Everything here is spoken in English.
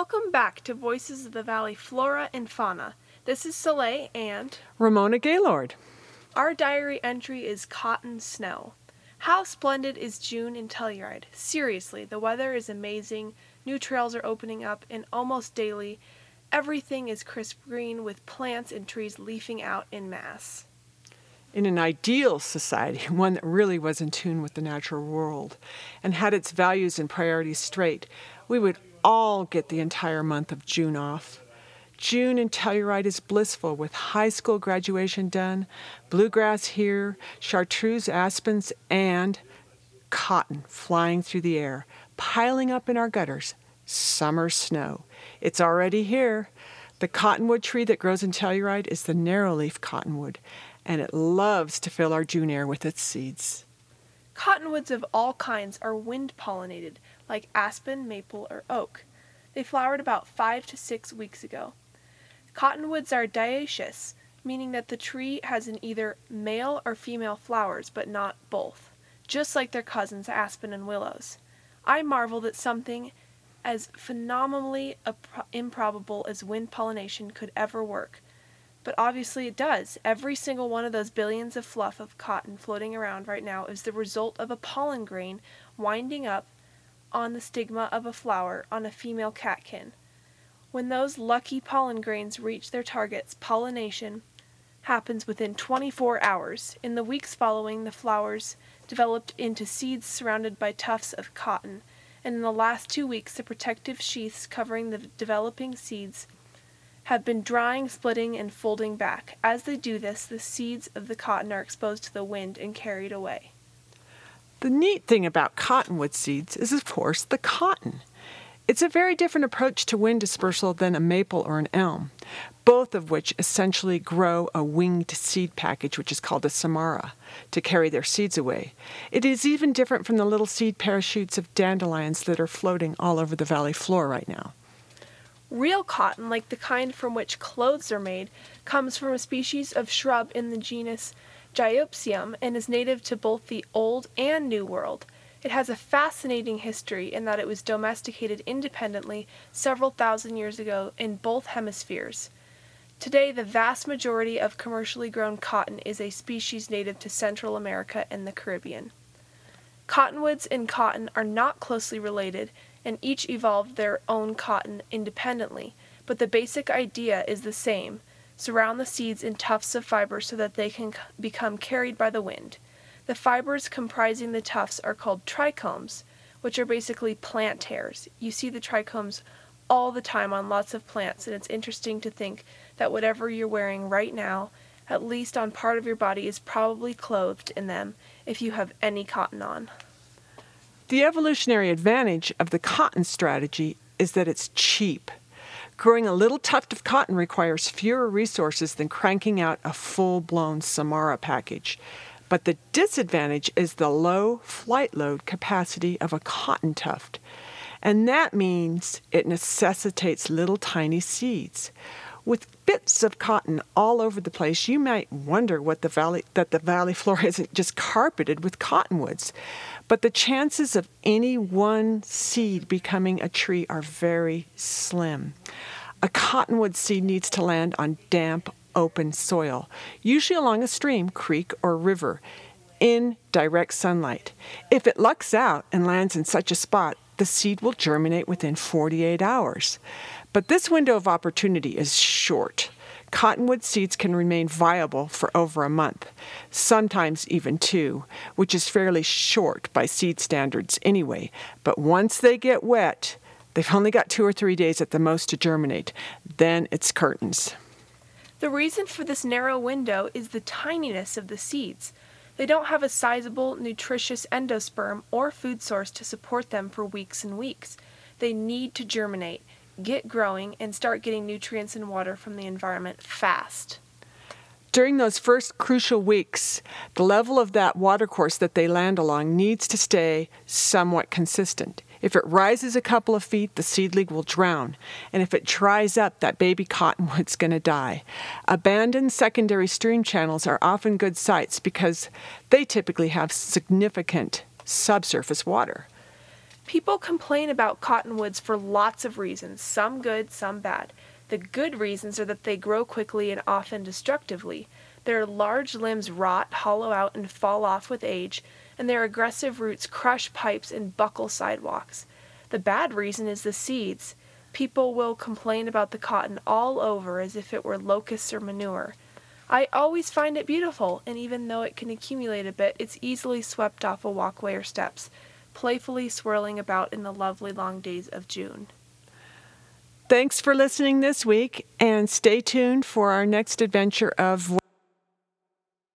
Welcome back to Voices of the Valley Flora and Fauna. This is Soleil and Ramona Gaylord. Our diary entry is Cotton Snow. How splendid is June in Telluride. Seriously, the weather is amazing, new trails are opening up, and almost daily, everything is crisp green with plants and trees leafing out in mass. In an ideal society, one that really was in tune with the natural world and had its values and priorities straight, we would all get the entire month of June off. June in Telluride is blissful with high school graduation done, bluegrass here, chartreuse aspens, and cotton flying through the air, piling up in our gutters. Summer snow. It's already here. The cottonwood tree that grows in Telluride is the narrowleaf cottonwood, and it loves to fill our June air with its seeds. Cottonwoods of all kinds are wind pollinated, like aspen, maple, or oak. They flowered about five to six weeks ago. Cottonwoods are dioecious, meaning that the tree has an either male or female flowers, but not both, just like their cousins aspen and willows. I marvel that something as phenomenally improbable as wind pollination could ever work. But obviously it does. Every single one of those billions of fluff of cotton floating around right now is the result of a pollen grain winding up on the stigma of a flower on a female catkin. When those lucky pollen grains reach their targets, pollination happens within 24 hours. In the weeks following, the flowers developed into seeds surrounded by tufts of cotton, and in the last two weeks, the protective sheaths covering the developing seeds have been drying, splitting, and folding back. As they do this, the seeds of the cotton are exposed to the wind and carried away. The neat thing about cottonwood seeds is, of course, the cotton. It's a very different approach to wind dispersal than a maple or an elm, both of which essentially grow a winged seed package, which is called a samara, to carry their seeds away. It is even different from the little seed parachutes of dandelions that are floating all over the valley floor right now. Real cotton, like the kind from which clothes are made, comes from a species of shrub in the genus Gossypium and is native to both the Old and New World. It has a fascinating history in that it was domesticated independently several thousand years ago in both hemispheres. Today, the vast majority of commercially grown cotton is a species native to Central America and the Caribbean. Cottonwoods and cotton are not closely related, and each evolved their own cotton independently, but the basic idea is the same Surround the seeds in tufts of fiber so that they can become carried by the wind. The fibers comprising the tufts are called trichomes, which are basically plant hairs. You see the trichomes all the time on lots of plants, and it's interesting to think that whatever you're wearing right now, at least on part of your body, is probably clothed in them if you have any cotton on. The evolutionary advantage of the cotton strategy is that it's cheap. Growing a little tuft of cotton requires fewer resources than cranking out a full blown Samara package. But the disadvantage is the low flight load capacity of a cotton tuft. And that means it necessitates little tiny seeds. With bits of cotton all over the place, you might wonder what the valley that the valley floor isn't just carpeted with cottonwoods. But the chances of any one seed becoming a tree are very slim. A cottonwood seed needs to land on damp, open soil, usually along a stream, creek, or river, in direct sunlight. If it lucks out and lands in such a spot, the seed will germinate within 48 hours. But this window of opportunity is short. Cottonwood seeds can remain viable for over a month, sometimes even two, which is fairly short by seed standards anyway. But once they get wet, they've only got two or three days at the most to germinate. Then it's curtains. The reason for this narrow window is the tininess of the seeds. They don't have a sizable, nutritious endosperm or food source to support them for weeks and weeks. They need to germinate, get growing, and start getting nutrients and water from the environment fast. During those first crucial weeks, the level of that watercourse that they land along needs to stay somewhat consistent. If it rises a couple of feet, the seedling will drown, and if it dries up, that baby cottonwood's going to die. Abandoned secondary stream channels are often good sites because they typically have significant subsurface water. People complain about cottonwoods for lots of reasons, some good, some bad. The good reasons are that they grow quickly and often destructively. Their large limbs rot, hollow out, and fall off with age, and their aggressive roots crush pipes and buckle sidewalks. The bad reason is the seeds. People will complain about the cotton all over as if it were locusts or manure. I always find it beautiful, and even though it can accumulate a bit, it's easily swept off a walkway or steps playfully swirling about in the lovely long days of June. Thanks for listening this week, and stay tuned for our next adventure of